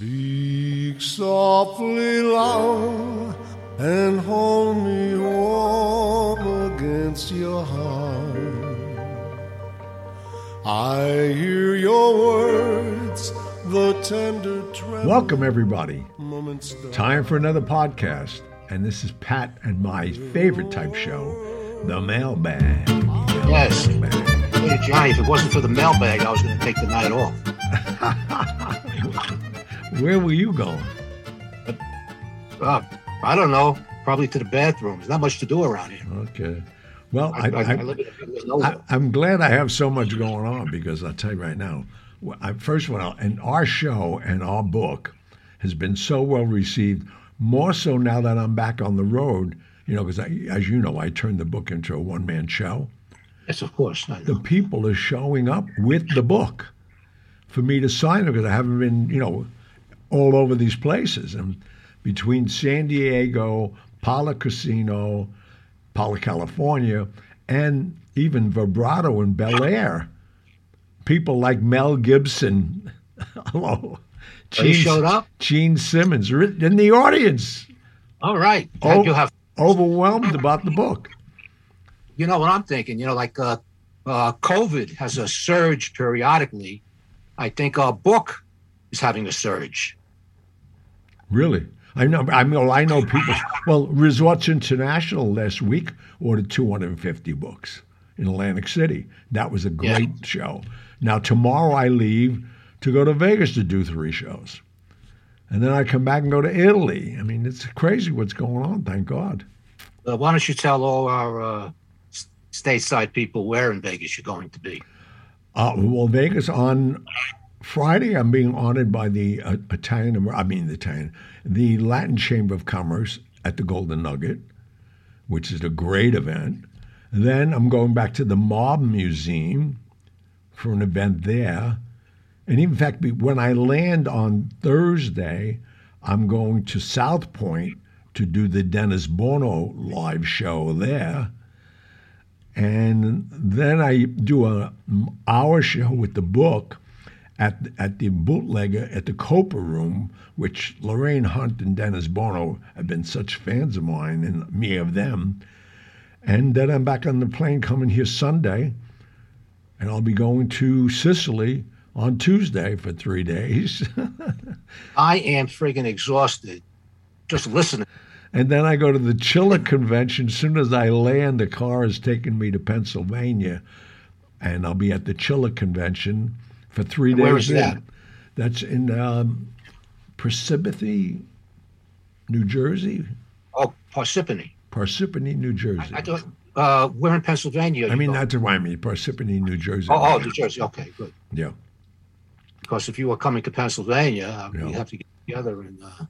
Speak softly loud and hold me warm against your heart. I hear your words, the tender tremble. Welcome, everybody. Time for another podcast. And this is Pat and my favorite type show, The Mailbag. Yes. Mailbag. Hey, Johnny, if it wasn't for the mailbag, I was going to take the night off. Where were you going? Uh, I don't know. Probably to the bathroom. There's not much to do around here. Okay. Well, I, am glad I have so much going on because I'll tell you right now. I, first of all, and our show and our book has been so well received. More so now that I'm back on the road, you know, because as you know, I turned the book into a one man show. yes, of course. The people are showing up with the book for me to sign it because I haven't been, you know, all over these places. And between San Diego, Pala Casino, Pala, California, and even Vibrato in Bel Air, people like Mel Gibson, hello, Oh, he showed up? Gene Simmons in the audience, All right. Oh. And you have, overwhelmed about the book. you know what I'm thinking? You know, like uh, uh, COVID has a surge periodically. I think our book is having a surge. Really? I know. I know. I know people. Well, Resorts International last week ordered 250 books in Atlantic City. That was a Yeah. great show. Now tomorrow I leave to go to Vegas to do three shows, and then I come back and go to Italy. I mean, it's crazy what's going on. Thank God. Uh, why don't you tell all our uh, stateside people where in Vegas you're going to be? Uh, well, Vegas on Friday, I'm being honored by the uh, Italian, I mean the Italian, the Latin Chamber of Commerce at the Golden Nugget, which is a great event. Then I'm going back to the Mob Museum for an event there. And in fact, when I land on Thursday, I'm going to South Point to do the Dennis Bono live show there. And then I do a m- hour show with the book at at the bootlegger at the Copa Room, which Lorraine Hunt and Dennis Bono have been such fans of mine and me of them. And then I'm back on the plane coming here Sunday, and I'll be going to Sicily on Tuesday for three days. I am friggin' exhausted just listening. And then I go to the Chiller convention. As soon as I land, the car is taking me to Pennsylvania, and I'll be at the Chiller convention for three And where days. is that? That's in um, Parsippany, New Jersey. Oh, Parsippany. Parsippany, New Jersey. I thought uh, we're in Pennsylvania. I mean, that's what I mean. Parsippany, New Jersey. Oh, oh, New Jersey. Okay, good. yeah. Because if you were coming to Pennsylvania, uh, Yeah. we'd have to get together and. Uh,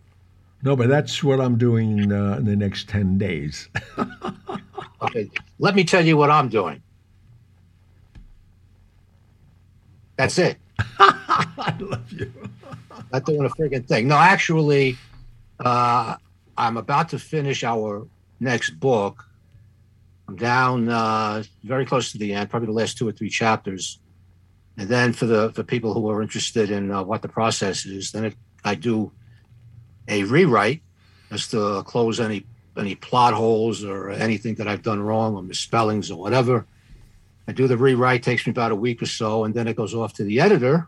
No, but that's what I'm doing uh, in the next ten days. okay, let me tell you what I'm doing. That's it. I love you. Not doing a friggin' thing. No, actually, uh, I'm about to finish our next book. I'm down uh, very close to the end, probably the last two or three chapters. And then for the for people who are interested in uh, what the process is, then it, I do a rewrite as to close any any plot holes or anything that I've done wrong or misspellings or whatever. I do the rewrite, takes me about a week or so, and then it goes off to the editor,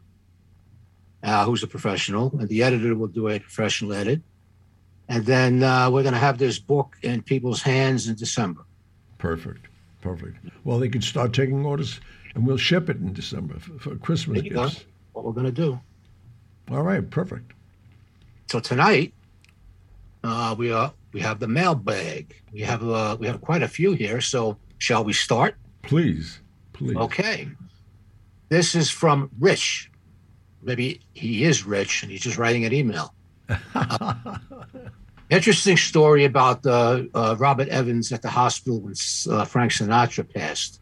uh, who's a professional, and the editor will do a professional edit. And then uh, we're going to have this book in people's hands in December. Perfect. Perfect. Well, they can start taking orders, and we'll ship it in December for, for Christmas you go. gifts. What we're going to do. All right. Perfect. So tonight, uh, we are we have the mailbag. We have uh, we have quite a few here. So shall we start? Please, please. Okay. This is from Rich. Maybe he is rich and he's just writing an email. Interesting story about uh, uh, Robert Evans at the hospital when uh, Frank Sinatra passed.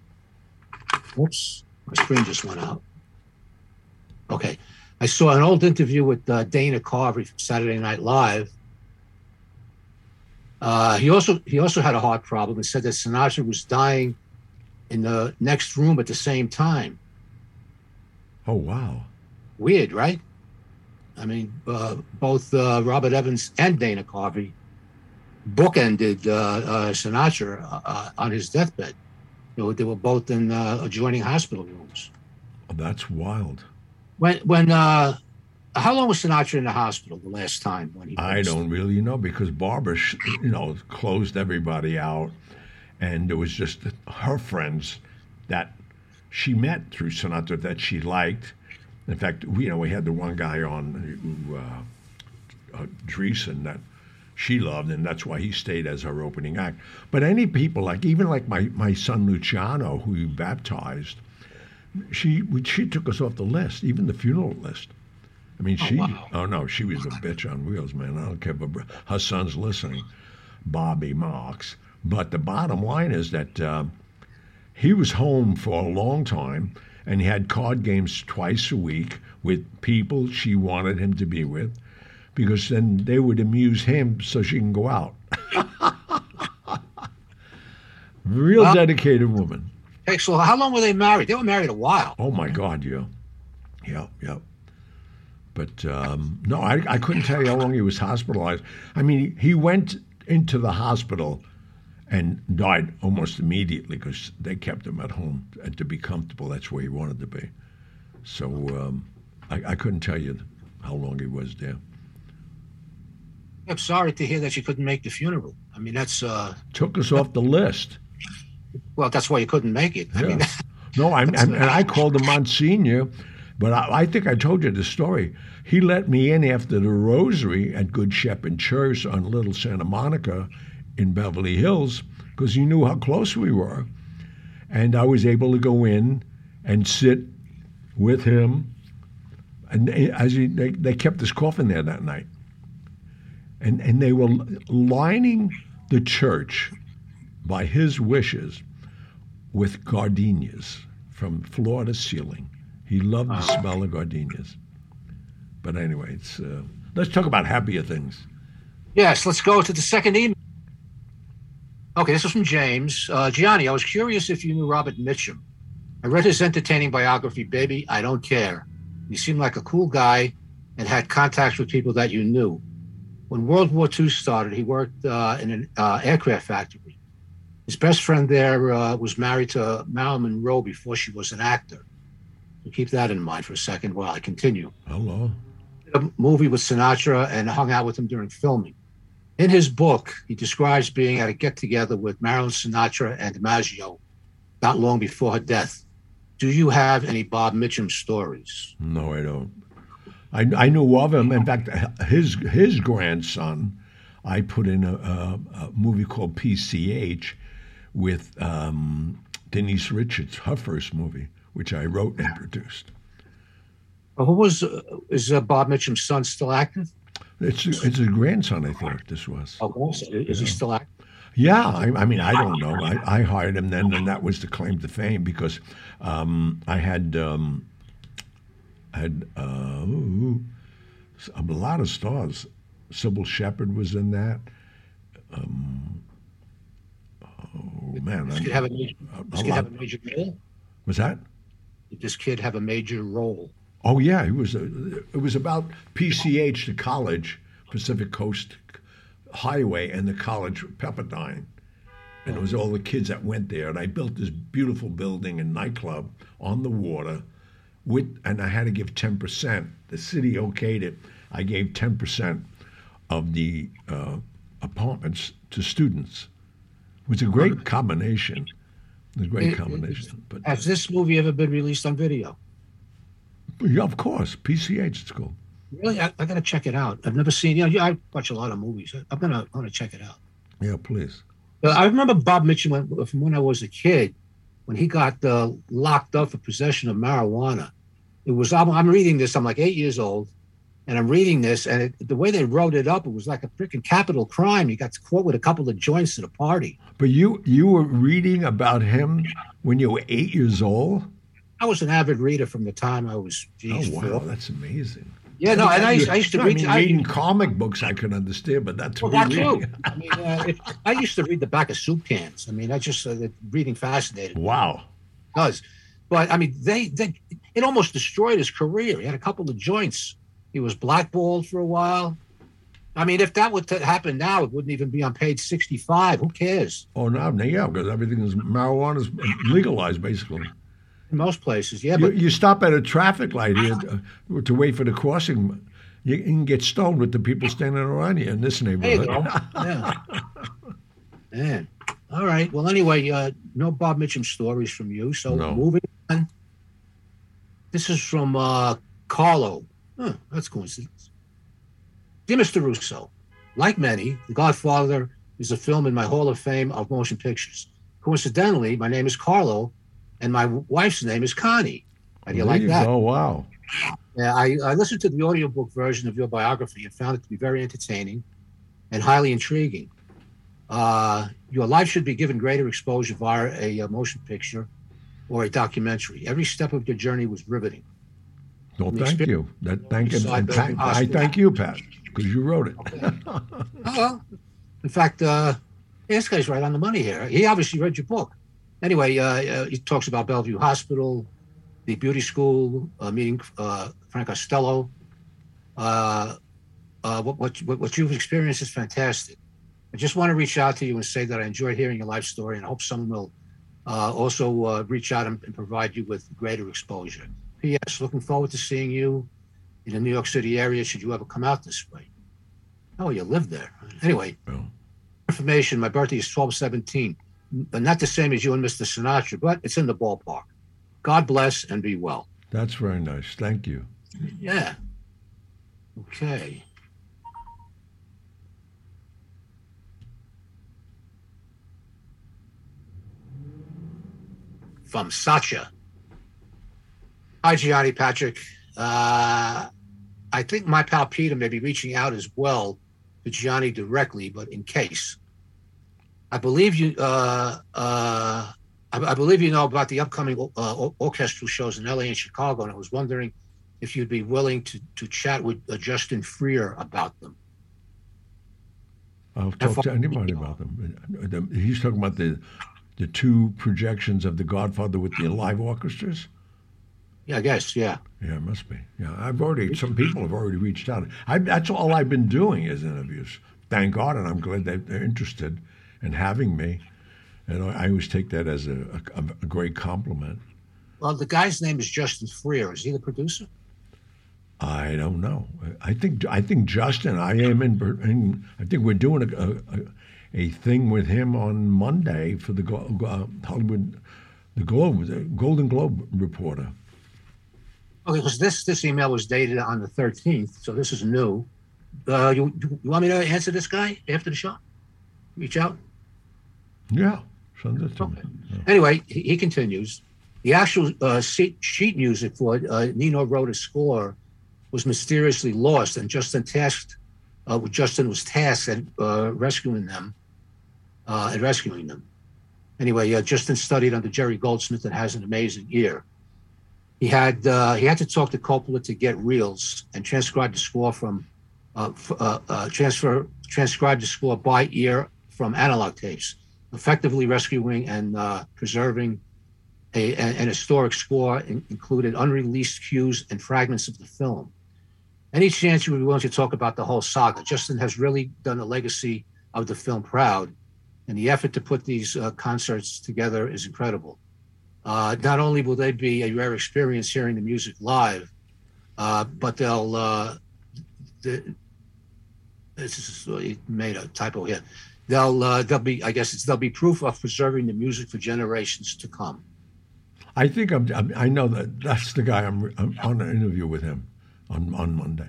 Oops, my screen just went out. Okay. I saw an old interview with uh, Dana Carvey from Saturday Night Live. Uh, he also he also had a heart problem and said that Sinatra was dying in the next room at the same time. Oh wow. Weird, right? I mean, uh, both uh, Robert Evans and Dana Carvey bookended uh, uh, Sinatra uh, on his deathbed. You know, they were both in uh, adjoining hospital rooms. Oh, that's wild. When when uh, how long was Sinatra in the hospital the last time when he? I don't really know because Barbara, sh- you know, closed everybody out, and it was just her friends that she met through Sinatra that she liked. In fact, we, you know, we had the one guy on who, uh, uh, Dreesen that she loved, and that's why he stayed as her opening act. But any people, like even like my, my son Luciano, who you baptized, she she took us off the list, even the funeral list. I mean, she. wow. Oh no, she was a bitch on wheels, man. I don't care if her, her son's listening, Bobby Marx. But the bottom line is that uh, he was home for a long time, and he had card games twice a week with people she wanted him to be with, because then they would amuse him so she can go out. Real Well- dedicated woman. Hey, so how long were they married? They were married a while. Oh my God, yeah, yeah, yeah. But um, no, I, I couldn't tell you how long he was hospitalized. I mean, he went into the hospital and died almost immediately because they kept him at home and to be comfortable. That's where he wanted to be. So um, I, I couldn't tell you how long he was there. I'm sorry to hear that you couldn't make the funeral. I mean, that's uh, Took us off the list. well, that's why you couldn't make it. I Yeah. mean, No, I'm, I'm, and I called him Monsignor, but I, I think I told you the story. He let me in after the rosary at Good Shepherd Church on Little Santa Monica in Beverly Hills because he knew how close we were. And I was able to go in and sit with him. And as he, they, they kept his coffin there that night. And, and they were lining the church by his wishes with gardenias from floor to ceiling. He loved the smell of gardenias. But anyway, it's, uh, let's talk about happier things. yes, let's go to the second email. Okay, this is from James. Uh, Gianni, I was curious if you knew Robert Mitchum. I read his entertaining biography, Baby, I Don't Care. He seemed like a cool guy and had contacts with people that you knew. When World War II started, he worked uh, in an uh, aircraft factory. His best friend there uh, was married to Marilyn Monroe before she was an actor. So keep that in mind for a second while I continue Hello. a movie with Sinatra and hung out with him during filming. In his book, he describes being at a get together with Marilyn Sinatra and DiMaggio not long before her death. Do you have any Bob Mitchum stories? No, I don't. I, I knew of him. In fact, his his grandson, I put in a, a, a movie called PCH with um, Denise Richards, her first movie, which I wrote and produced. Who was uh, is uh, Bob Mitchum's son still active? It's it's a grandson, I think. This was. Oh, also, is he still active? Yeah, I, I mean, I don't know. I, I hired him then, and that was the claim to fame because um, I had um, had uh, ooh, a lot of stars. Cybill Shepherd was in that. Um, oh man, This kid have a major, this a kid have a major role. was that? Did this kid have a major role? Oh yeah, it was. A, it was about PCH, the college, Pacific Coast Highway, and the college Pepperdine, and it was all the kids that went there. And I built this beautiful building and nightclub on the water, with and I had to give ten percent. The city okayed it. I gave ten percent of the uh, apartments to students. It was a great combination. It was a great It- it- combination. But Has this movie ever been released on video? Yeah, of course, PCH. It's cool. Really, I, I got to check it out. I've never seen. You know, yeah, I watch a lot of movies. I'm gonna, I'm gonna check it out. Yeah, please. I remember Bob Mitchum when- from when I was a kid, when he got uh, locked up for possession of marijuana. It was I'm, I'm reading this. I'm like eight years old, and I'm reading this, and it, the way they wrote it up, it was like a freaking capital crime. He got caught with a couple of joints at a party. But you you were reading about him when you were eight years old. I was an avid reader from the time I was. Geez, oh wow, four. that's amazing. Yeah, no, and I used, I used to No, read. I mean, I- reading comic books, I can understand, but that's Well, that reading. too. I mean, uh, I used to read the back of soup cans. I mean, I just uh, reading fascinated me. Wow. does. But I mean, they they it almost destroyed his career. He had a couple of joints He was blackballed for a while. I mean, if that would happen now, it wouldn't even be on page 65. Who cares? Oh, no, no, yeah, because everything is marijuana is legalized basically. In most places, yeah. You, But you stop at a traffic light here to, to wait for the crossing. You can get stoned with the people standing around you in this there you neighborhood. go. Yeah. Man. All right. Well, anyway, uh, no Bob Mitchum stories from you. So No. moving on. This is from uh, Carlo. Huh, that's coincidence. Dear Mr. Russo, like many, The Godfather is a film in my Hall of Fame of motion pictures. Coincidentally, my name is Carlo, and my wife's name is Connie. How do you There like that? Oh, Wow. Yeah, I, I listened to the audiobook version of your biography and found it to be very entertaining and highly intriguing. Uh, your life should be given greater exposure via a, motion picture or a documentary. Every step of your journey was riveting. Well, thank you. That thank Beside and thank, I thank you, Pat, because you wrote it. Oh, well. In fact, uh, this guy's right on the money here. He obviously read your book. Anyway, uh, uh, he talks about Bellevue Hospital, the beauty school, uh, meeting uh, Frank Costello. Uh, uh, what, what, what you've experienced is fantastic. I just want to reach out to you and say that I enjoyed hearing your life story and I hope someone will uh, also uh, reach out and, and provide you with greater exposure. P.S. Looking forward to seeing you in the New York City area should you ever come out this way. Oh, you live there. Anyway, Well, information. My birthday is 1217, but not the same as you and Mr. Sinatra, but it's in the ballpark. God bless and be well. that's very nice. Thank you. Yeah. Okay. From Sacha. Hi, Gianni Patrick. Uh, I think my pal Peter may be reaching out as well to Gianni directly, but in case. I believe you. Uh, uh, I, I believe you know about the upcoming uh, orchestral shows in LA and Chicago, and I was wondering if you'd be willing to to chat with uh, Justin Freer about them. I'll talk to anybody about them. He's talking about the the two projections of The Godfather with the live orchestras. Yeah, I guess. Yeah. Yeah, it must be. Yeah, I've already. Some people have already reached out. I, that's all I've been doing is interviews. Thank God, and I'm glad that they're interested in having me. And I I always take that as a, a, a great compliment. Well, the guy's name is Justin Freer. Is he the producer? I don't know. I think I think Justin. I am in. in I think we're doing a, a, a thing with him on Monday for the uh, Hollywood, the Globe, the Golden Globe reporter. Okay, because this this email was dated on the 13th, so this is new. Uh, you, you want me to answer this guy after the show? Reach out. Yeah, send it to me. Anyway, he, he continues. The actual uh, sheet, music for uh, Nino wrote a score was mysteriously lost, and Justin tasked uh, Justin was tasked at uh, rescuing them, uh, at rescuing them. Anyway, uh, Justin studied under Jerry Goldsmith and has an amazing ear. He had uh, he had to talk to Coppola to get reels and transcribe the score from uh, f- uh, uh, transfer transcribe the score by ear from analog tapes effectively rescuing and uh, preserving a, an, historic score in, included unreleased cues and fragments of the film. Any chance you would be willing to talk about the whole saga? Justin has really done the legacy of the film proud, and the effort to put these uh, concerts together is incredible. Uh, not only will they be a rare experience hearing the music live, uh, but they'll. Uh, the, this is made a typo here they'll uh, they'll be I guess it's they'll be proof of preserving the music for generations to come. I think I'm, I'm. I know that that's the guy. I'm, I'm on an interview with him on on Monday.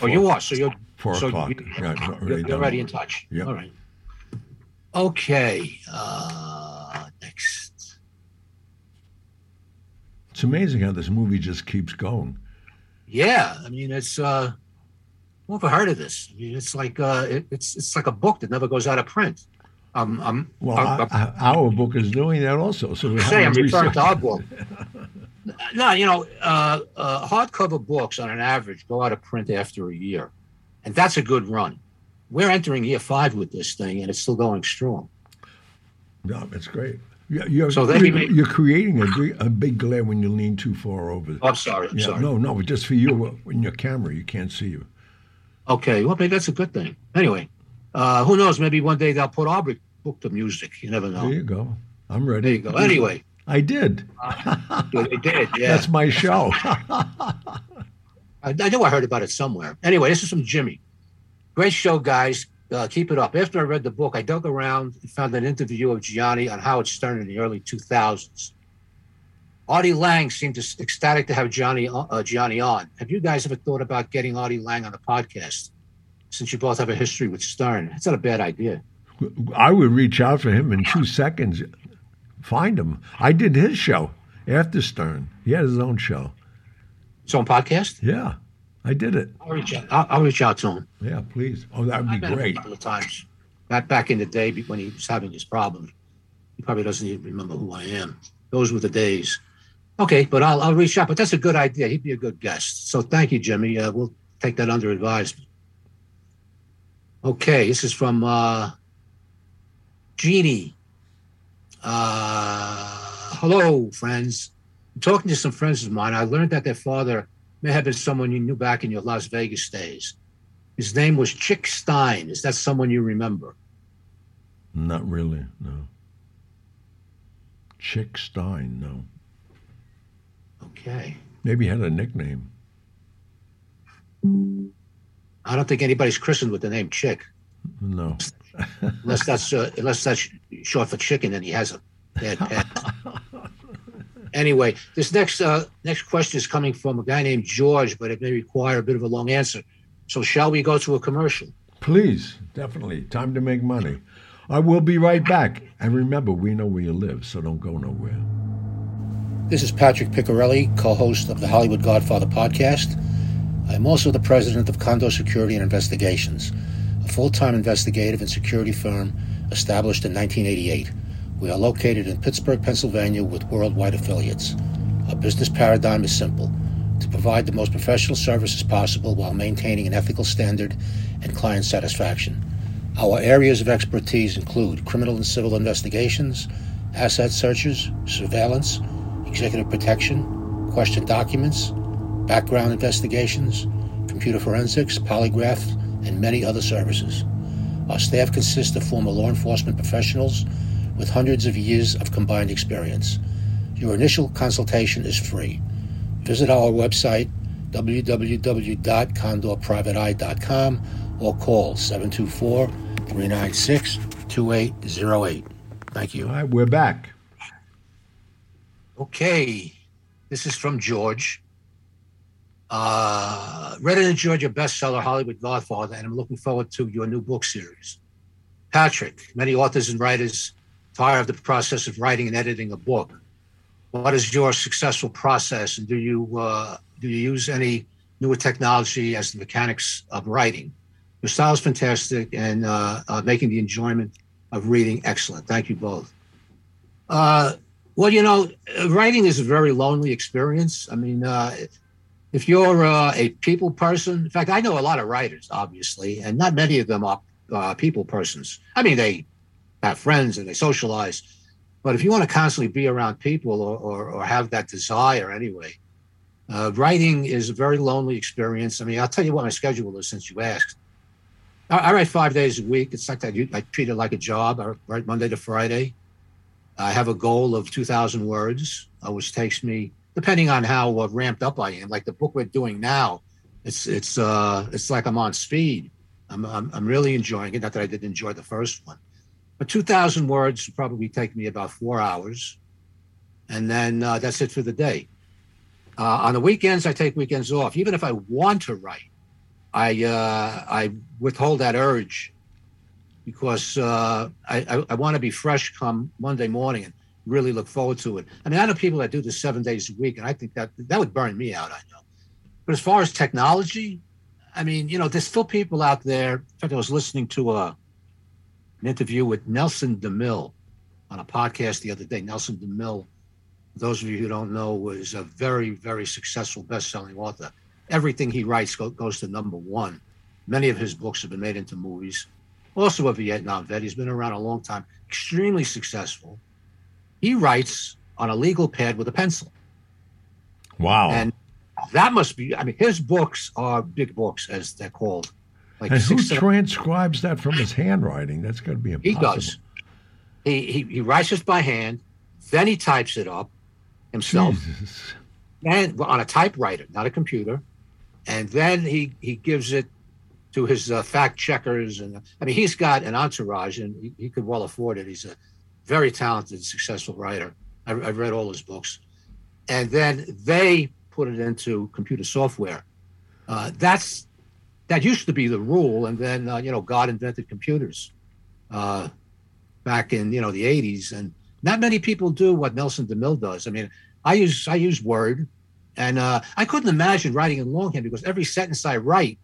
Oh, you are so you're Four so o'clock. You, Yeah, it's you're, already you're done. already in touch. Yep. All right. Okay. Uh, next. It's amazing how this movie just keeps going. Yeah, I mean it's. uh Who ever heard of this? I mean, it's like uh, it, it's it's like a book that never goes out of print. Um, I'm Well, I'm, I, I, our book is doing that also. So we say I'm referring to our book. No, you know, uh, uh, hardcover books on an average go out of print after a year, and that's a good run. We're entering year five with this thing, and it's still going strong. No, it's great. You're, you're, So you're, make- you're creating a, a big glare when you lean too far over. Oh, I'm sorry. I'm yeah, sorry. no, no, just for you. In your camera, you can't see you. Okay, well, maybe that's a good thing. Anyway, uh, who knows? Maybe one day they'll put Aubrey book to music. You never know. There you go. I'm ready. There you go. Anyway, I did. they did. Yeah, That's my show. I, I know I heard about it somewhere. Anyway, this is from Jimmy. Great show, guys. Uh, keep it up. After I read the book, I dug around and found an interview of Gianni on Howard Stern in the early 2000s. Artie Lange seemed to, ecstatic to have Johnny uh, Gianni on. Have you guys ever thought about getting Artie Lange on the podcast? Since you both have a history with Stern, it's not a bad idea. I would reach out for him in two seconds. Find him. I did his show after Stern. He had his own show. His own podcast? Yeah, I did it. I'll reach out. I'll, I'll reach out to him. Yeah, please. Oh, that would be great. a couple of times. Back back in the day when he was having his problems. He probably doesn't even remember who I am. Those were the days. Okay, but I'll I'll reach out. But that's a good idea. He'd be a good guest. So thank you, Jimmy. Uh, we'll take that under advisement. Okay, this is from uh, Jeannie. Uh, hello, friends. I'm talking to some friends of mine. I learned that their father may have been someone you knew back in your Las Vegas days. His name was Chick Stein. Is that someone you remember? Not really, no. Chick Stein, no. Okay. Maybe he had a nickname. I don't think anybody's christened with the name Chick, No. unless that's uh, unless that's short for chicken and he has a bad past. anyway, this next uh, next question is coming from a guy named George, but it may require a bit of a long answer. So shall we go to a commercial? Please, definitely. Time to make money. I will be right back. And remember, we know where you live, so don't go nowhere. This is Patrick Picciarelli, co host of the Hollywood Godfather podcast. I'm also the president of Condor Security and Investigations, a full time investigative and security firm established in 1988. We are located in Pittsburgh, Pennsylvania, with worldwide affiliates. Our business paradigm is simple to provide the most professional services possible while maintaining an ethical standard and client satisfaction. Our areas of expertise include criminal and civil investigations, asset searches, surveillance, executive protection, question documents, background investigations, computer forensics, polygraph, and many other services. Our staff consists of former law enforcement professionals with hundreds of years of combined experience. Your initial consultation is free. Visit our website, www.condorprivateeye.com, or call 724 396 2808. Thank you. All right, we're back. Okay, this is from George. Uh, enjoyed your bestseller, Hollywood Godfather, and I'm looking forward to your new book series. Patrick, many authors and writers tire of the process of writing and editing a book. What is your successful process, and do you uh, do you use any newer technology as the mechanics of writing? Your style is fantastic, and uh, uh, making the enjoyment of reading excellent. Thank you both. Well, you know, writing is a very lonely experience. I mean, uh, if you're uh, a people person, in fact, I know a lot of writers, obviously, and not many of them are uh, people persons. I mean, they have friends and they socialize, but if you want to constantly be around people or, or, or have that desire anyway, uh, writing is a very lonely experience. I mean, I'll tell you what my schedule is since you asked. I, I write five days a week. It's like that. I treat it like a job. I write Monday to Friday. I have a goal of 2,000 words, uh, which takes me, depending on how uh, ramped up I am. Like the book we're doing now, it's it's uh, it's like I'm on speed. I'm, I'm I'm really enjoying it. Not that I didn't enjoy the first one, but 2,000 words probably take me about four hours, and then uh, that's it for the day. Uh, on the weekends, I take weekends off. Even if I want to write, I uh, I withhold that urge because uh, I, I, want to be fresh come Monday morning and really look forward to it. I mean, I know people that do this seven days a week, and I think that that would burn me out. I know. But as far as technology, I mean, you know, there's still people out there. In fact, I was listening to a an interview with Nelson DeMille on a podcast the other day. Nelson DeMille, those of you who don't know, is a very, very successful best-selling author. Everything he writes go, goes to number one. Many of his books have been made into movies also a Vietnam vet. He's been around a long time, extremely successful. he writes on a legal pad with a pencil. Wow. And that must be, I mean, his books are big books, as they're called. Like and who transcribes that from his handwriting? That's got to be impossible. He does. He, he, he writes it by hand, then he types it up himself. Jesus. And on a typewriter, not a computer. And then he, he gives it to his uh, fact checkers. And I mean, he's got an entourage and he, he could well afford it. He's a very talented, successful writer. I, I've read all his books. And then they put it into computer software. Uh, that's that used to be the rule, and then uh, you know God invented computers uh, back in you know the '80s, and not many people do what Nelson DeMille does. I mean, I use I use Word, and uh, I couldn't imagine writing in longhand because every sentence I write,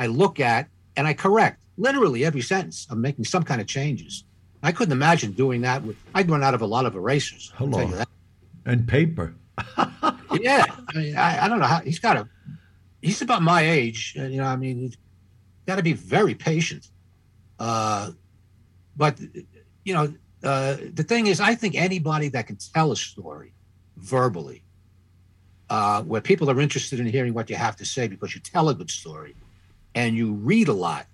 I look at and I correct literally every sentence. I'm making some kind of changes. I couldn't imagine doing that. With I'd run out of a lot of erasers. Hello. And paper. yeah, I mean, I, I, don't know how he's got a. He's about my age, you know. I mean, he's got to be very patient. Uh, but you know, uh, the thing is, I think anybody that can tell a story verbally, uh, where people are interested in hearing what you have to say because you tell a good story, and you read a lot,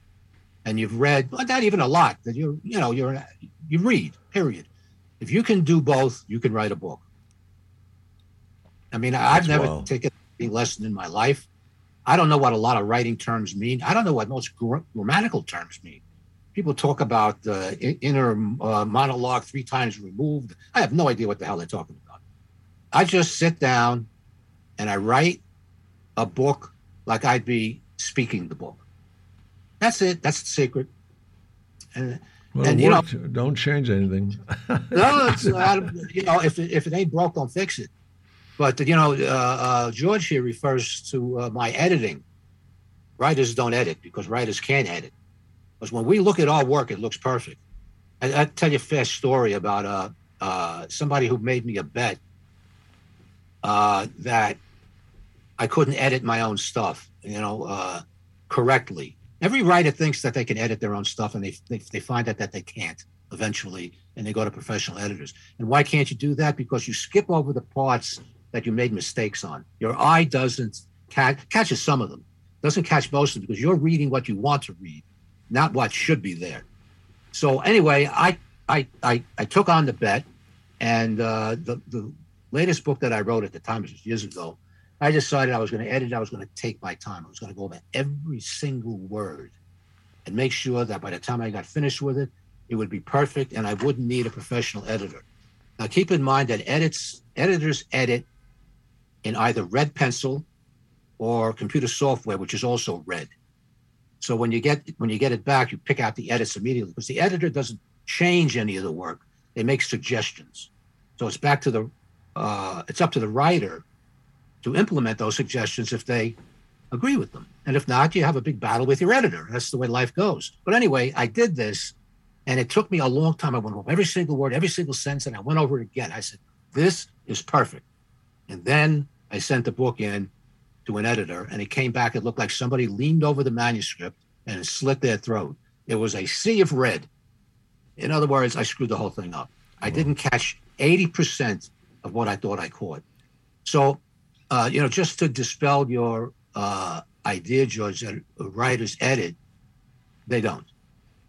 and you've read well, not even a lot that you you know you're you read period. If you can do both, you can write a book. I mean, I've never well. taken a lesson in my life. I don't know what a lot of writing terms mean. I don't know what most grammatical terms mean. People talk about uh, inner uh, monologue three times removed. I have no idea what the hell they're talking about. I just sit down and I write a book like I'd be speaking the book. That's it. That's the secret. And, well, and you know, don't change anything. no, it's, uh, you know, if it, if it ain't broke, don't fix it. But you know, uh, uh, George here refers to uh, my editing. Writers don't edit because writers can't edit. Because when we look at our work, it looks perfect. I, I tell you a fast story about uh, uh, somebody who made me a bet uh, that I couldn't edit my own stuff, you know, correctly. Every writer thinks that they can edit their own stuff, and they, they they find out that they can't eventually, and they go to professional editors. And why can't you do that? Because you skip over the parts that you made mistakes on. Your eye doesn't catch catches some of them, doesn't catch most of them because you're reading what you want to read, not what should be there. So anyway, I I I, I took on the bet, and uh, the the latest book that I wrote at the time, was years ago, I decided I was going to edit. I was going to take my time. I was going to go over every single word, and make sure that by the time I got finished with it, it would be perfect, and I wouldn't need a professional editor. Now, keep in mind that edits editors edit in either red pencil or computer software, which is also red. So when you get when you get it back, you pick out the edits immediately because the editor doesn't change any of the work; they make suggestions. So it's back to the uh, it's up to the writer to implement those suggestions if they agree with them, and if not, you have a big battle with your editor. That's the way life goes. But anyway, I did this, and it took me a long time. I went over every single word, every single sentence, and I went over it again. I said, "This is perfect," and then I sent the book in to an editor, and it came back. It looked like somebody leaned over the manuscript and slit their throat. It was a sea of red. In other words, I screwed the whole thing up. I didn't catch 80% of what I thought I caught. So, uh, you know, just to dispel your uh, idea, George, that writers edit, they don't.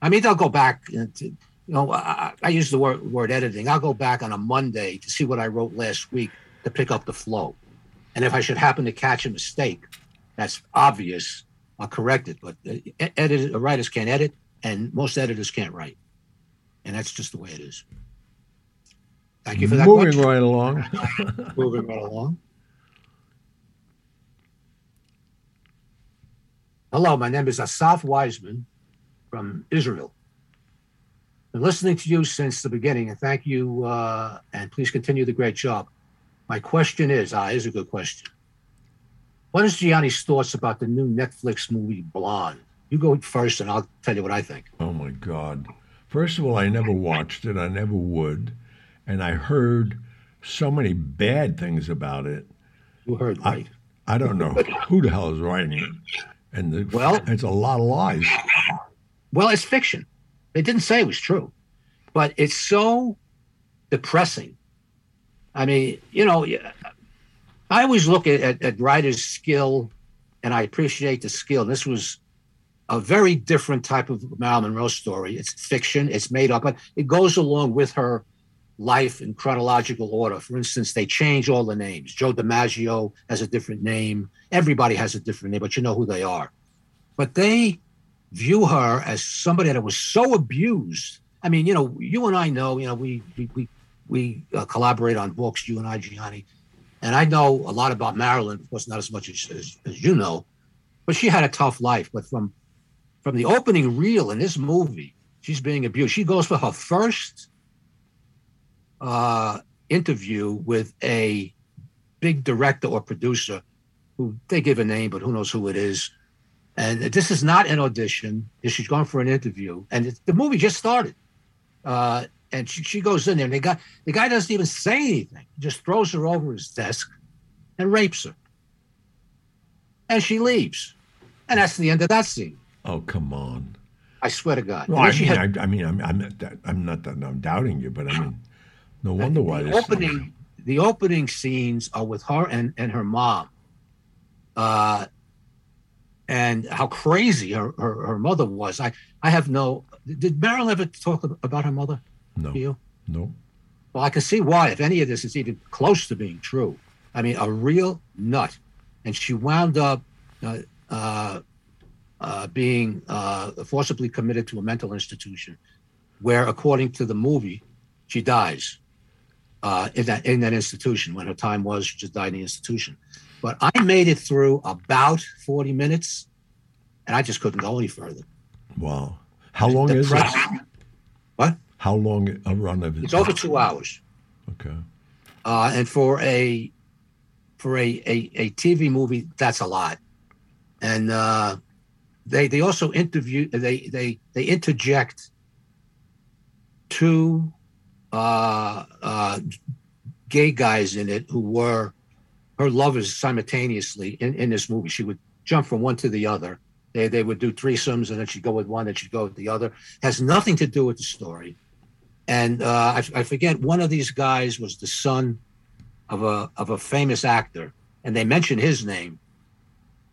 I mean, they'll go back to, you know, I, I use the word, word editing. I'll go back on a Monday to see what I wrote last week to pick up the flow. And if I should happen to catch a mistake, that's obvious, I'll correct it. But uh, edit, writers can't edit, and most editors can't write. And that's just the way it is. Thank you for that. Moving question. right along. Moving right along. Hello, my name is Asaf Wiseman from Israel. Been listening to you since the beginning, and thank you. Uh, and please continue the great job. My question is, ah, is a good question. What is Gianni's thoughts about the new Netflix movie Blonde? You go first, and I'll tell you what I think. Oh my God! First of all, I never watched it. I never would, and I heard so many bad things about it. You heard right. I, I don't know who the hell is writing it, and the, well, it's a lot of lies. Well, it's fiction. They didn't say it was true, but it's so depressing I mean, you know, I always look at, at, at writers' skill, and I appreciate the skill. This was a very different type of Marilyn Monroe story. It's fiction, it's made up, but it goes along with her life in chronological order. For instance, they change all the names. Joe DiMaggio has a different name. Everybody has a different name, but you know who they are. But they view her as somebody that was so abused. I mean, you know, you and I know, you know, we we we, we uh, collaborate on books, you and I, Gianni, and I know a lot about Marilyn. Of course, not as much as, as, as you know, but she had a tough life. But from from the opening reel in this movie, she's being abused. She goes for her first uh, interview with a big director or producer who they give a name, but who knows who it is. And this is not an audition. She's going for an interview, and the movie just started. Uh, and she, she goes in there, and the guy the guy doesn't even say anything. He just throws her over his desk and rapes her. And she leaves, and that's the end of that scene. Oh come on! I swear to God. Well, I mean, had- I, I mean, I'm, I'm not I'm not that I'm doubting you, but I mean, no wonder why the opening the opening scenes are with her and, and her mom. Uh, and how crazy her, her, her mother was. I, I have no. Did Marilyn ever talk about her mother No, you? no. Well, I can see why, if any of this is even close to being true. I mean, a real nut. And she wound up uh, uh, uh, being uh, forcibly committed to a mental institution where, according to the movie, she dies uh, in, that, in that institution. When her time was, she just died in the institution. But I made it through about 40 minutes and I just couldn't go any further. Wow. How long The is press- it? What? How long a run of it? It's over two hours. Okay. uh, and for a for a, a a TV movie, that's a lot. And uh, they they also interview they they they interject two uh, uh, gay guys in it who were her lovers simultaneously in, in this movie. She would jump from one to the other. They they would do threesomes and then she'd go with one, and she'd go with the other. Has nothing to do with the story and uh, I, I forget one of these guys was the son of a of a famous actor, and they mentioned his name.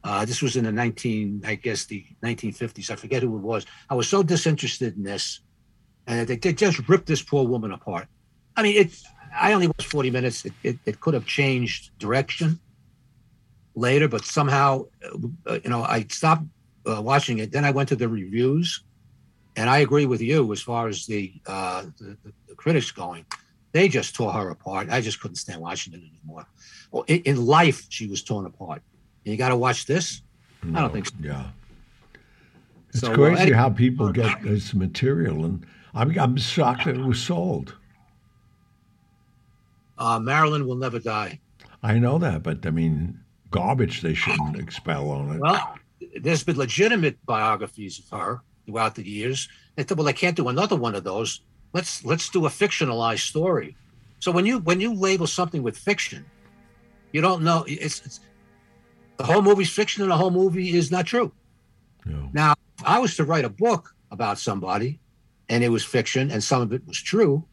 Uh, this was in the nineteen, I guess the nineteen fifties. I forget who it was. I was so disinterested in this, and they, they just ripped this poor woman apart. I mean, it. I only watched forty minutes. It, it, it could have changed direction later, but somehow, uh, you know, I stopped uh, watching it. Then I went to the reviews, and I agree with you as far as the, uh, the, the, critics going. They just tore her apart. I just couldn't stand watching it anymore. Well, in, in life, she was torn apart. And you got to watch this. I don't think so. Yeah. It's So, uh, crazy any- how people get this material, and I'm, I'm shocked that it was sold. Uh, Marilyn will never die. I know that, but I mean, garbage they shouldn't expel on it. Well, there's been legitimate biographies of her throughout the years. They thought, well, they can't do another one of those. Let's let's do a fictionalized story. So when you when you label something with fiction, you don't know it's, it's the whole movie's fiction and the whole movie is not true. No. Now, if I was to write a book about somebody, and it was fiction and some of it was true,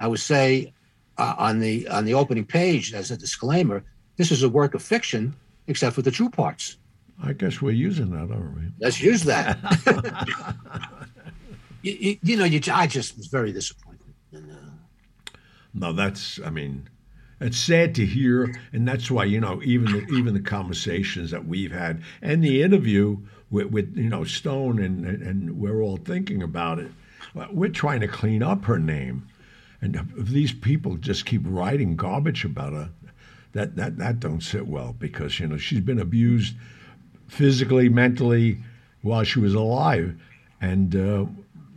I would say uh, on the on the opening page as a disclaimer, this is a work of fiction, except for the true parts. I guess we're using that, aren't we? Let's use that. you, you, you know, you, I just was very disappointed. And, uh, No, that's. I mean, it's sad to hear, and that's why you know even the, even the conversations that we've had and the interview with, with you know Stone and, and and we're all thinking about it. We're trying to clean up her name, and if these people just keep writing garbage about her, that that that don't sit well because you know she's been abused physically, mentally while she was alive, and uh,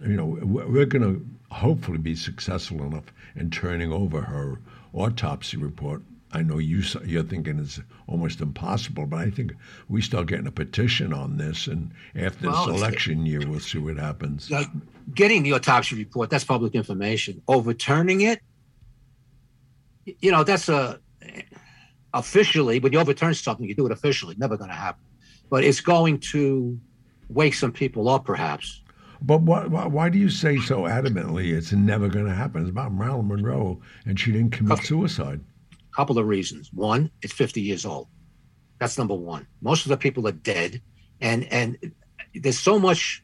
you know we're, going to hopefully be successful enough in turning over her autopsy report. I know you, you're thinking it's almost impossible, but I think we start getting a petition on this, and after Well, this election year, we'll see what happens. uh, getting the autopsy report, that's public information. Overturning it, you know, that's a officially, when you overturn something, you do it officially. Never going to happen. But it's going to wake some people up, perhaps. But what, why, why do you say so adamantly it's never going to happen? It's about Marilyn Monroe, and she didn't commit suicide. A couple of reasons. One, it's 50 years old. That's number one. Most of the people are dead, and and there's so much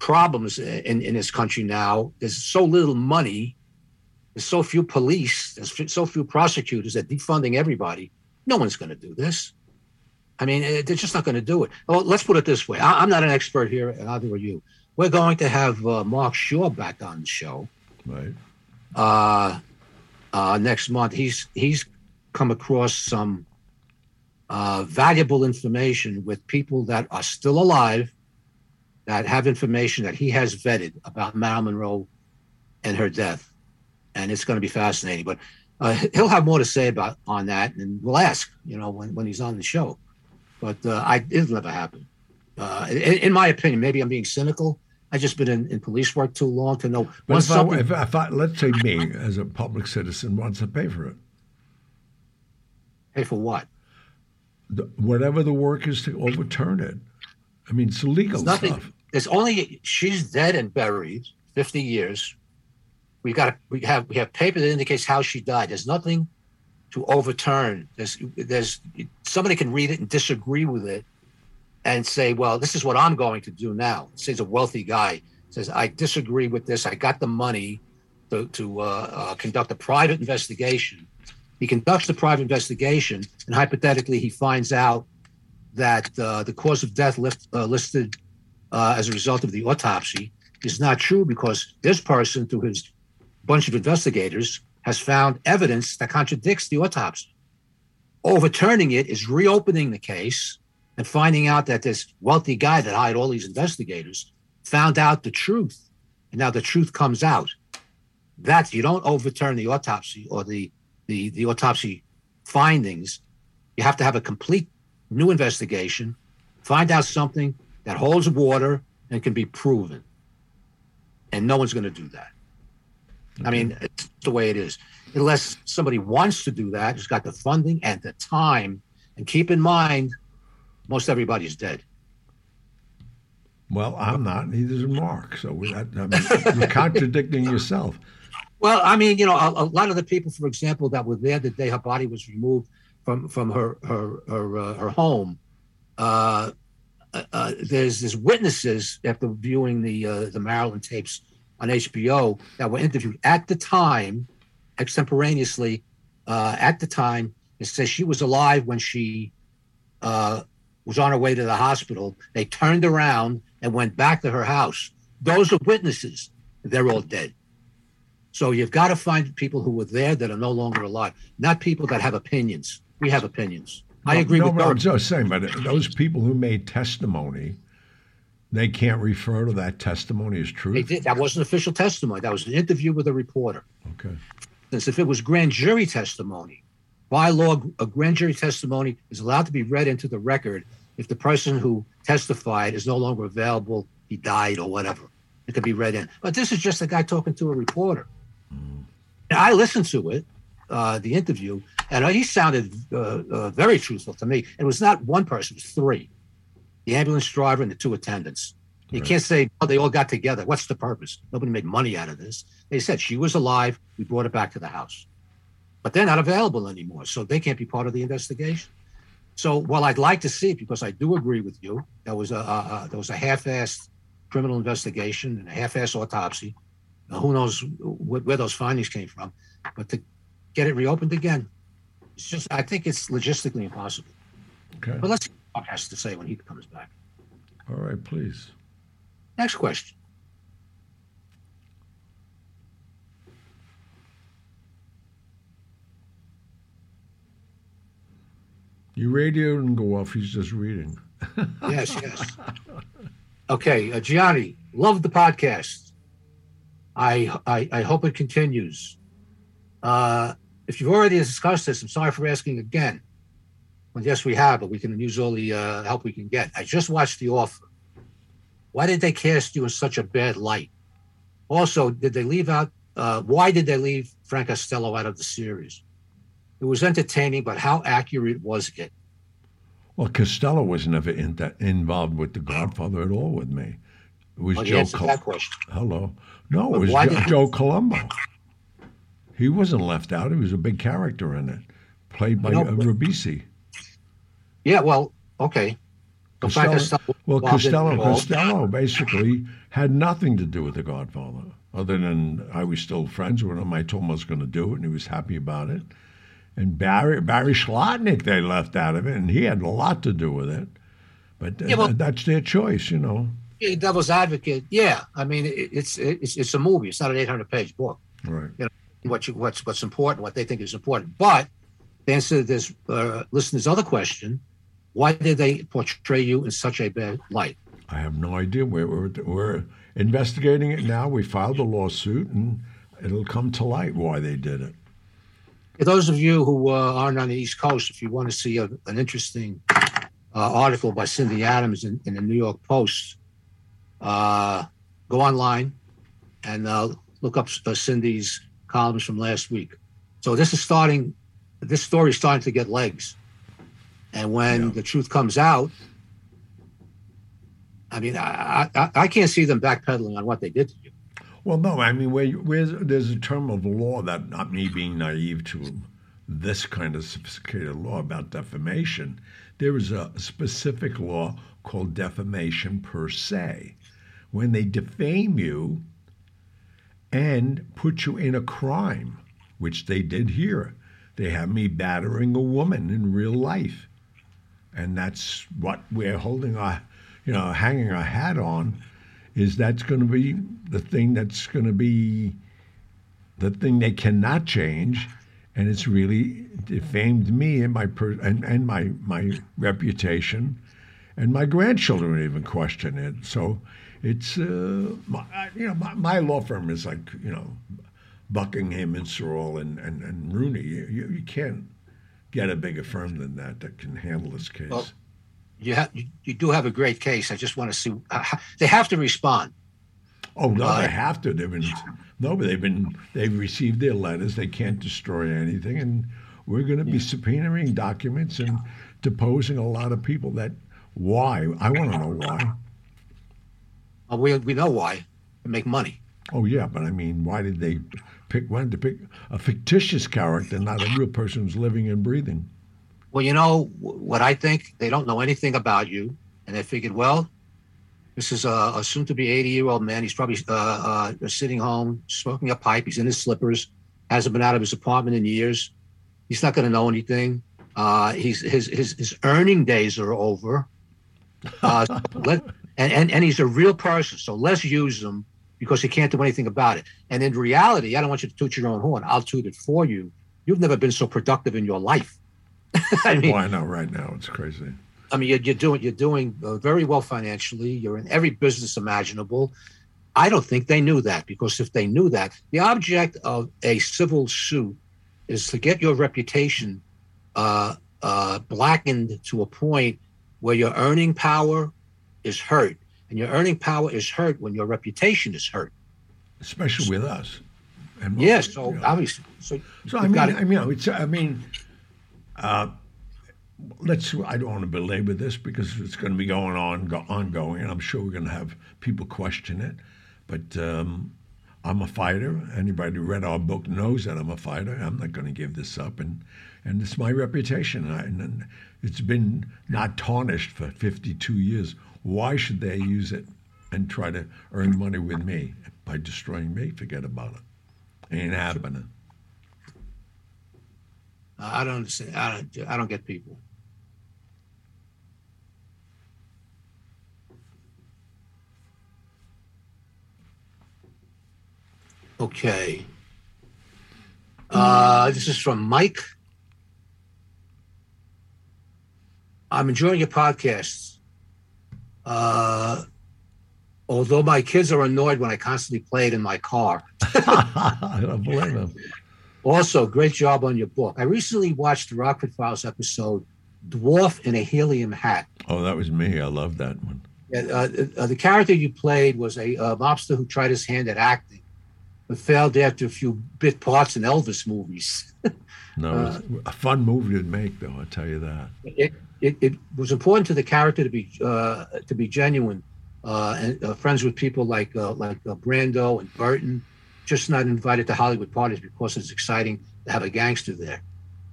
problems in in this country now. There's so little money. There's so few police. There's so few prosecutors that defunding everybody. No one's going to do this. I mean, eh, they're just not going to do it. Well, let's put it this way. I, am not an expert here, and neither are you. We're going to have uh, Mark Shaw back on the show. Right. Uh, uh, next month. He's he's come across some uh, valuable information with people that are still alive, that have information that he has vetted about Marilyn Monroe and her death, and it's going to be fascinating. But uh, he'll have more to say about on that, and we'll ask, you know, when, when he's on the show. But uh, I, it'll never happen. Uh, in, in, my opinion, maybe I'm being cynical. I've just been in, in police work too long to know. But if, I, if, if I, let's say me as a public citizen wants to pay for it, pay for what? The, whatever the work is to overturn it. I mean, it's legal nothing, stuff. There's only she's dead and buried, fifty years. We got we have we have paper that indicates how she died. There's nothing to overturn. There's there's somebody can read it and disagree with it and say, well, this is what I'm going to do now. Say a wealthy guy says, I disagree with this. I got the money to, to uh, uh, conduct a private investigation. He conducts the private investigation, and hypothetically, he finds out that uh, the cause of death lift, uh, listed uh, as a result of the autopsy is not true because this person, through his bunch of investigators, has found evidence that contradicts the autopsy. Overturning it is reopening the case and finding out that this wealthy guy that hired all these investigators found out the truth. And now the truth comes out. That you don't overturn the autopsy or the, the, the autopsy findings. You have to have a complete new investigation, find out something that holds water and can be proven. And no one's going to do that. I mean, it's the way it is. Unless somebody wants to do that, who's got the funding and the time. And keep in mind, most everybody's dead. Well, I'm not. Neither is Mark. So we, I, I mean, you're contradicting yourself. Well, I mean, you know, a, a, lot of the people, for example, that were there the day her body was removed from from her her her, uh, her home. Uh, uh, uh there's there's witnesses after viewing the uh, the Marilyn tapes on HBO that were interviewed at the time, extemporaneously, uh, at the time. It says she was alive when she was on her way to the hospital. They turned around and went back to her house. Those are witnesses. They're all dead. So you've got to find people who were there that are no longer alive, not people that have opinions. We have opinions. I agree no, with no, I'm just saying, but those people who made testimony, they can't refer to that testimony as truth. They did. That wasn't official testimony. That was an interview with a reporter. Okay. Since if it was grand jury testimony, by law, a grand jury testimony is allowed to be read into the record if the person who testified is no longer available, he died or whatever. It could be read in. But this is just a guy talking to a reporter. Mm. I listened to it, uh, the interview, and he sounded uh, uh, very truthful to me. It was not one person; it was three: the ambulance driver and the two attendants. You right. can't say oh, they all got together. What's the purpose? Nobody made money out of this. They said she was alive. We brought her back to the house but they're not available anymore, so they can't be part of the investigation. So, while I'd like to see, because I do agree with you, that was a, there was a half-assed criminal investigation and a half-assed autopsy. Now, who knows wh- where those findings came from? But to get it reopened again, it's just I think it's logistically impossible. Okay. But let's see what has to say when he comes back. All right, please. Next question. Your radio didn't go off. He's just reading. yes, yes. Okay, uh, Gianni, love the podcast. I, I, I hope it continues. Uh, if you've already discussed this, I'm sorry for asking again. Well, yes, we have, but we can use all the uh, help we can get. I just watched The Offer. Why did they cast you in such a bad light? Also, did they leave out? Uh, why did they leave Frank Costello out of the series? It was entertaining, but how accurate was it? Well, Costello was never in that, involved with The Godfather at all with me. It was well, Joe. Col- that question. Hello. No, but it was jo- Joe Colombo. He wasn't left out. He was a big character in it, played by know, uh, Ribisi. Yeah, well, okay. Costello, Costello well, involved in it Costello. Costello basically had nothing to do with The Godfather, other than I was still friends with him. I told him I was going to do it, and he was happy about it. And Barry Barry Schlotnick, they left out of it, and he had a lot to do with it. But Yeah, well- that's their choice, you know. Devil's Advocate. Yeah, I mean, it's it's it's a movie. It's not an 800 page book. Right. What you what's what's important, what they think is important. But to answer this uh, listener's other question, why did they portray you in such a bad light? I have no idea. We're, we're, we're investigating it now. We filed a lawsuit, and it'll come to light why they did it. For those of you who uh, aren't on the East Coast, if you want to see a, an interesting uh, article by Cindy Adams in, in the New York Post, uh, go online and uh, look up uh, Cindy's columns from last week. So this is starting. This story is starting to get legs, and when Yeah. the truth comes out, I mean, I, I I can't see them backpedaling on what they did to you. Well, no, I mean, where, where's, there's a term of law that, not me being naive to this kind of sophisticated law about defamation, there is a specific law called defamation per se. When they defame you and put you in a crime, which they did here, they have me battering a woman in real life. And that's what we're holding our, you know, hanging our hat on is that's going to be the thing that's going to be the thing they cannot change, and it's really defamed me and my per- and, and my my reputation, and my grandchildren even question it. So it's uh, my, you know my, my law firm is like you know Buckingham and Searle and and, and Rooney. You, you, you can't get a bigger firm than that that can handle this case. Well, You have you, you do have a great case. I just want to see. Uh, they have to respond. Oh no, Uh, they have to. They've been no, but they've been they've received their letters. They can't destroy anything, and we're going to be subpoenaing documents and deposing a lot of people. That why? I want to know why. Uh, we we know why. To make money. Oh yeah, but I mean, why did they pick one to pick a fictitious character, not a real person who's living and breathing? Well, you know what I think. They don't know anything about you, and they figured, well, this is a, a soon-to-be 80-year-old man. He's probably uh, uh, sitting home smoking a pipe. He's in his slippers. Hasn't been out of his apartment in years. He's not going to know anything. Uh, he's his his his earning days are over. Uh, let, and, and and he's a real person. So let's use him because he can't do anything about it. And in reality, I don't want you to toot your own horn. I'll toot it for you. You've never been so productive in your life. I mean, Well, I know right now it's crazy. I mean, you're, you're doing you're doing uh, very well financially. You're in every business imaginable. I don't think they knew that because if they knew that, the object of a civil suit is to get your reputation uh, uh, blackened to a point where your earning power is hurt, and your earning power is hurt when your reputation is hurt. especially with us. And Yeah, so you know. obviously, so, So I mean, got I mean, it's, I mean, uh, let's. I don't want to belabor this because it's going to be going on, go, ongoing, and I'm sure we're going to have people question it. But um, I'm a fighter. Anybody who read our book knows that I'm a fighter. I'm not going to give this up, and and it's my reputation, I, and it's been not tarnished for 52 years. Why should they use it and try to earn money with me by destroying me? Forget about it. Ain't happening. I don't understand. I don't. I don't get people. Okay. Uh, this is from Mike. I'm enjoying your podcasts. Uh, although my kids are annoyed when I constantly play it in my car. I don't blame him. Also, great job on your book. I recently watched the Rockford Files episode "Dwarf in a Helium Hat." Oh, that was me. I love that one. Uh, uh, the character you played was a uh, mobster who tried his hand at acting, but failed after a few bit parts in Elvis movies. No, it was a fun movie to make, though. I'll tell you that. it, it, it was important to the character to be uh, to be genuine uh, and uh, friends with people like uh, like uh, Brando and Burton, just not invited to Hollywood parties because it's exciting to have a gangster there.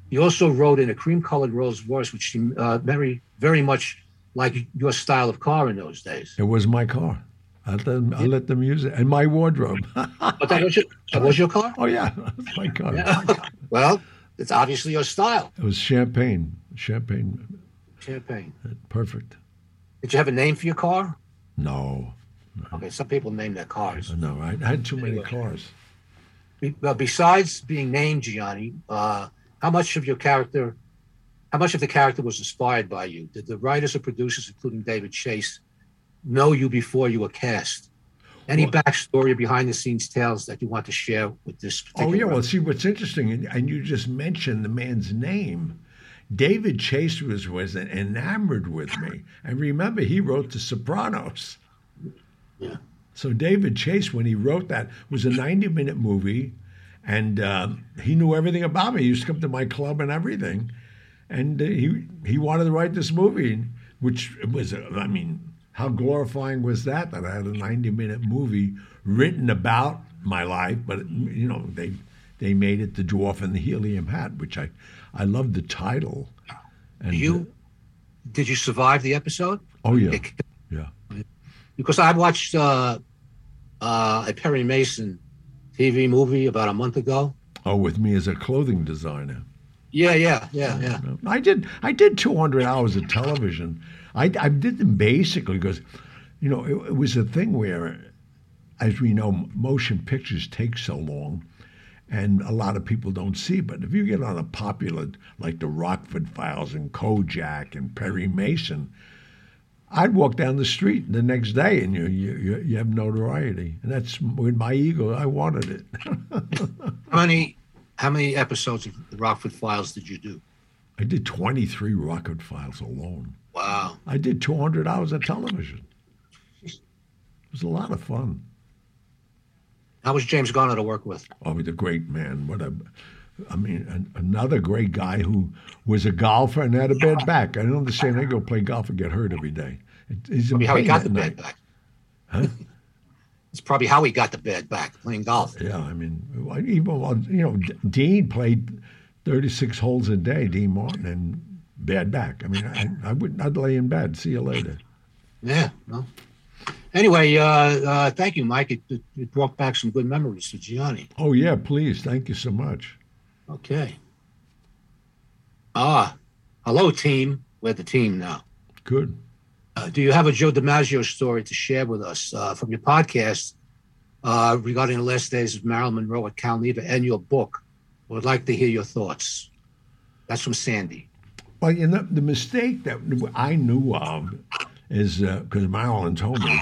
He also rode in a cream-colored Rolls Royce, which seemed uh, very, very much like your style of car in those days. It was my car. I let them, I let them use it, and my wardrobe. But that was your, that was your car? oh yeah, that's my car. Yeah. well, it's obviously your style. It was champagne, champagne, Champagne. perfect. Did you have a name for your car? No, Okay, some people name their cars. no, I, I had too many cars. Be- Well, besides being named Gianni, uh, how much of your character, how much of the character was inspired by you? Did the writers or producers, including David Chase, know you before you were cast? Any Well- backstory or behind the scenes tales that you want to share with this Oh particular? yeah, well, see what's interesting, and, and you just mentioned the man's name. David Chase was was enamored with me, and remember, he wrote The Sopranos. Yeah. So David Chase, when he wrote that, was a ninety-minute movie, and um, he knew everything about me. He used to come to my club and everything, and uh, he he wanted to write this movie, which was, uh, I mean, how glorifying was that? That I had a ninety-minute movie written about my life, but you know they they made it the dwarf and the helium hat, which I I loved the title. And you did you survive the episode? oh yeah, It- yeah. because I watched uh, uh, a Perry Mason TV movie about a month ago. Oh, with me as a clothing designer. Yeah, yeah, yeah, yeah. I did. I did 200 hours of television. I, I did them basically because, you know, it, it was a thing where, as we know, motion pictures take so long, and a lot of people don't see. But if you get on a popular like the Rockford Files and Kojak and Perry Mason, I'd walk down the street the next day, and you you you, have notoriety, and that's with my ego. I wanted it. How many how many episodes of the Rockford Files did you do? I did 23 Rockford Files alone. Wow. I did 200 hours of television. It was a lot of fun. How was James Garner to work with? Oh, he's a great man. What a, I mean, an, another great guy who was a golfer and had a bad back. I don't understand. They go play golf and get hurt every day. It, he's Probably how he got the night. bad back. Huh? It's probably how he got the bad back playing golf. Yeah, I mean, even while, uh, you know, Dean played 36 holes a day, Dean Martin, and bad back. I mean, I, I would, I'd lay in bed. See you later. Yeah. Well. Anyway, uh, uh, thank you, Mike. It, it, it brought back some good memories to Gianni. Oh yeah, please. Thank you so much. Okay. Ah, hello, team. We're the team now. Good. Uh, do you have a Joe DiMaggio story to share with us uh, from your podcast uh, regarding the last days of Marilyn Monroe at Cal Neva and your book? Would like to hear your thoughts. That's from Sandy. Well, you know, the mistake that I knew of is because Marilyn told me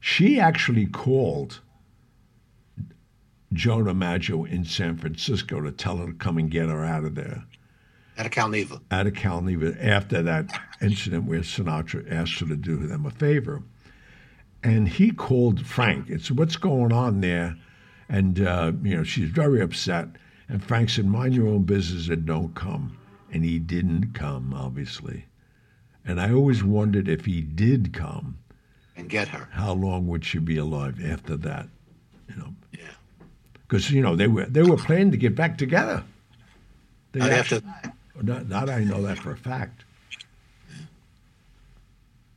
she actually called Joe Maggio in San Francisco to tell her to come and get her out of there, At a Cal Neva. out of Cal Neva, after that incident where Sinatra asked her to do them a favor. And he called Frank and said, What's going on there? And, uh, you know, she's very upset. And Frank said, Mind your own business and don't come. And he didn't come, obviously. And I always wondered if he did come, and get her. how long would she be alive after that? You know, Yeah. because you know they were they were planning to get back together. They Not actually- after that. not, not I know that for a fact.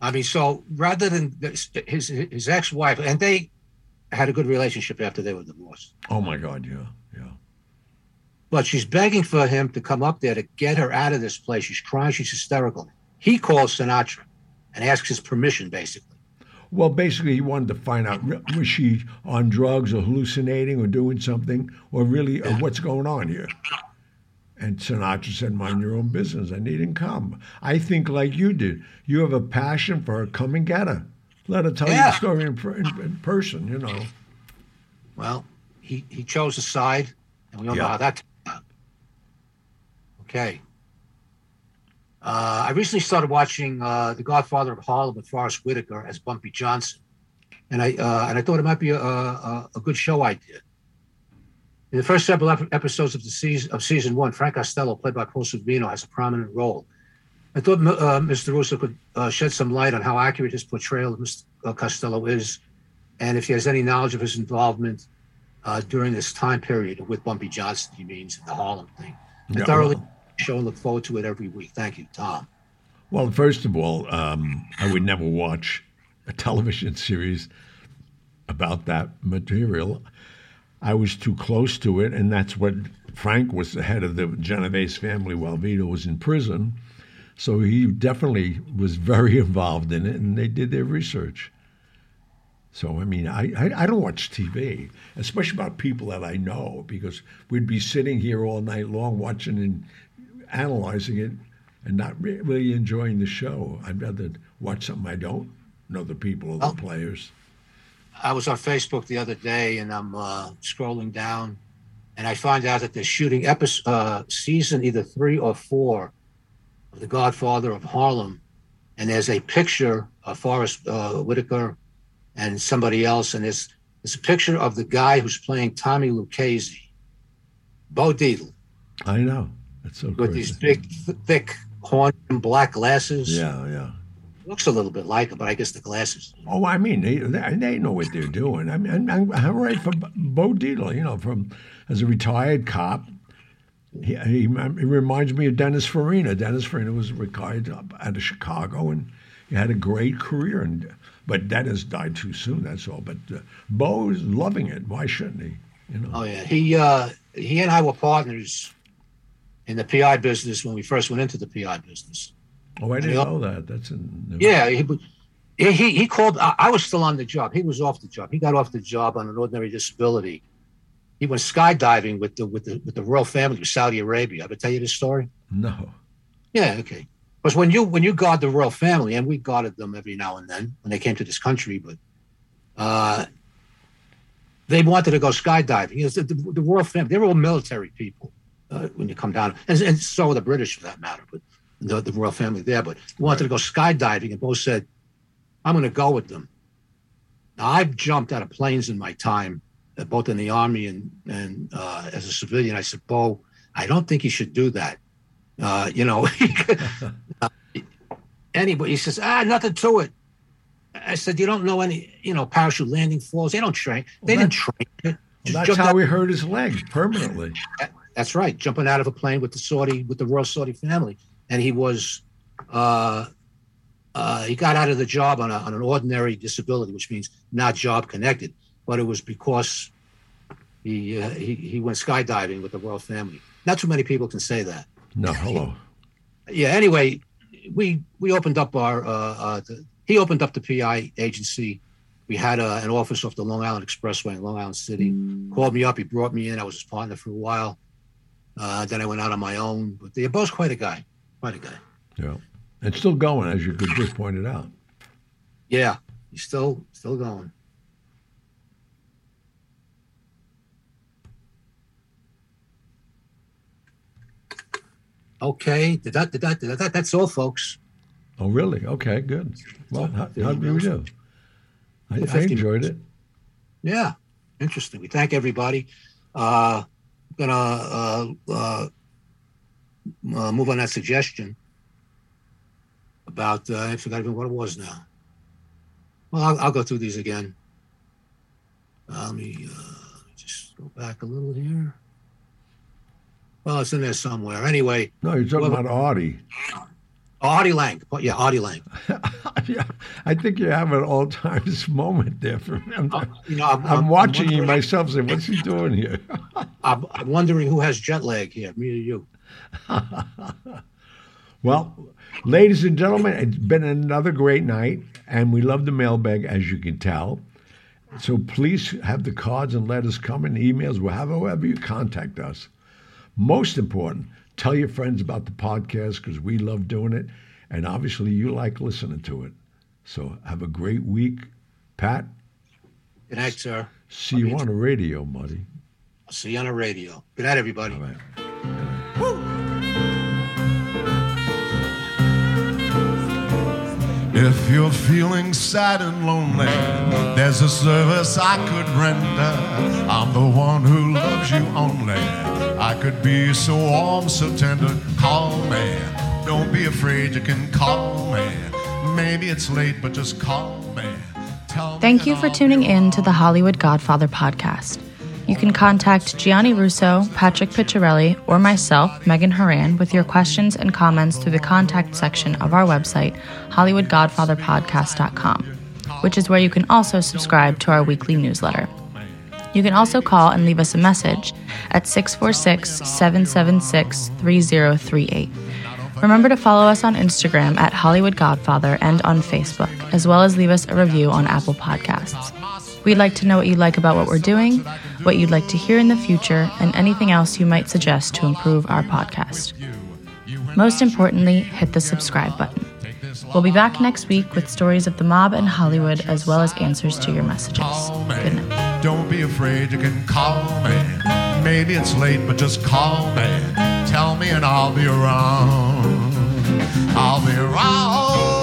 I mean, so rather than this- his his ex-wife, and they had a good relationship after they were divorced. Oh my God, yeah, yeah. But she's begging for him to come up there to get her out of this place. She's crying. She's hysterical. He calls Sinatra and asks his permission, basically. Well, basically, he wanted to find out was she on drugs or hallucinating or doing something, or really uh, what's going on here. And Sinatra said, "Mind your own business." And he didn't come. I think, like you did, you have a passion for her. Come and get her. Let her tell you the story in, in, in person. You know. Well, he, he chose a side, and we all know how that. Okay. Uh, I recently started watching uh, The Godfather of Harlem with Forest Whitaker as Bumpy Johnson, and I uh, and I thought it might be a, a, a good show idea. In the first several ep- episodes of the season of season one, Frank Costello, played by Paul Sorvino, has a prominent role. I thought uh, Mr. Russo could uh, shed some light on how accurate his portrayal of Mr. Costello is, and if he has any knowledge of his involvement uh, during this time period with Bumpy Johnson. He means the Harlem thing. I Yeah, thoroughly show and look forward to it every week. Thank you, Tom. Well, first of all, um, I would never watch a television series about that material. I was too close to it, and that's what Frank was the head of the Genovese family while Vito was in prison. So he definitely was very involved in it, and they did their research. So I mean, I, I I don't watch TV, especially about people that I know, because we'd be sitting here all night long watching analyzing it, and not re- really enjoying the show. I'd rather watch something I don't know the people or the Oh. players. I was on Facebook the other day and I'm uh, scrolling down and I find out that they're shooting episode, uh, season either three or four of The Godfather of Harlem. And there's a picture of Forest uh, Whitaker and somebody else. And it's, there's a picture of the guy who's playing Tommy Lucchese, Bo Dietl, I know. That's so with crazy. these big, th- thick, horn black glasses. Yeah, yeah. Looks a little bit like him, but I guess the glasses. Oh, I mean, they, they they know what they're doing. I mean, I'm, I'm right for Bo Dietl, you know, from as a retired cop. He, he, he reminds me of Dennis Farina. Dennis Farina was retired out of Chicago, and he had a great career. And but Dennis died too soon. That's all. But uh, Bo's loving it. Why shouldn't he? You know. Oh yeah, he uh, he and I were partners in the PI business when we first went into the PI business. Oh, I didn't know that. That's in. Yeah, he he he, called. I, I was still on the job. He was off the job. He got off the job on an ordinary disability. He went skydiving with the with the with the royal family of Saudi Arabia. I ever tell you this story? No. Yeah, okay. Because when you when you guard the royal family, and we guarded them every now and then when they came to this country, but uh, they wanted to go skydiving. You know, the, the, the royal family, they were all military people uh, when you come down, and, and so were the British for that matter, but the, the royal family there. But wanted to go skydiving, and both said, "I'm going to go with them." Now, I've jumped out of planes in my time, uh, both in the army and and uh, as a civilian. I said, "Bo, I don't think you should do that." Uh, you know, anybody he says, ah, nothing to it. I said, you don't know any, you know, parachute landing falls. They don't train. They Well, didn't train. Well, Just that's how he hurt his leg permanently. That's right, jumping out of a plane with the Saudi, with the royal Saudi family, and he was, uh, uh, he got out of the job on, a, on an ordinary disability, which means not job connected, but it was because he uh, he he went skydiving with the royal family. Not too many people can say that. No, hello. yeah anyway we we opened up our uh, uh the, he opened up the pi agency we had uh, an office off the long island expressway in long island city called me up he brought me in i was his partner for a while uh, then i went out on my own but they're both quite a guy quite a guy Yeah. and still going, as you could just pointed out. yeah he's still still going okay did that did that, did that that's all folks Oh, really? Okay, good. Well, how, how did we do? I, I 50 enjoyed it. Yeah, interesting. We thank everybody. Uh, gonna uh, uh, uh, move on that suggestion about uh, I forgot even what it was now. Well, I'll, I'll go through these again. Uh, let me uh, just go back a little here. Well, it's in there somewhere. Anyway, No, you're talking Well- about Audie. Artie Lange. Oh, Yeah, Artie Lange. yeah, I think you have an all times moment there for me. I'm, Uh, you know, I'm, I'm watching you myself saying, what's he doing here? I'm, I'm wondering who has jet lag here, me or you. Well, ladies and gentlemen, it's been another great night, and we love the mailbag, as you can tell. So please have the cards and letters come and emails, however you contact us. Most important, tell your friends about the podcast because we love doing it, and obviously you like listening to it. So have a great week. Pat, Good night, sir. see you on the radio, buddy. I'll see you on the radio. Good night, everybody. All right. If you're feeling sad and lonely, there's a service I could render. I'm the one who loves you only. I could be so warm, so tender. Call me. Don't be afraid, you can call me. Maybe it's late, but just call me. Tell me Thank you for tuning in to the Hollywood Godfather podcast. You can contact Gianni Russo, Patrick Picciarelli, or myself, Megan Horan, with your questions and comments through the contact section of our website, HollywoodGodfatherPodcast.com, which is where you can also subscribe to our weekly newsletter. You can also call and leave us a message at 646 776 3038. Remember to follow us on Instagram at Hollywood Godfather and on Facebook, as well as leave us a review on Apple Podcasts. We'd like to know what you like about what we're doing, what you'd like to hear in the future, and anything else you might suggest to improve our podcast. Most importantly, hit the subscribe button. We'll be back next week with stories of the mob and Hollywood, as well as answers to your messages. Good night. Don't be afraid, you can call me. Maybe it's late, but just call me. Tell me and I'll be around. I'll be around.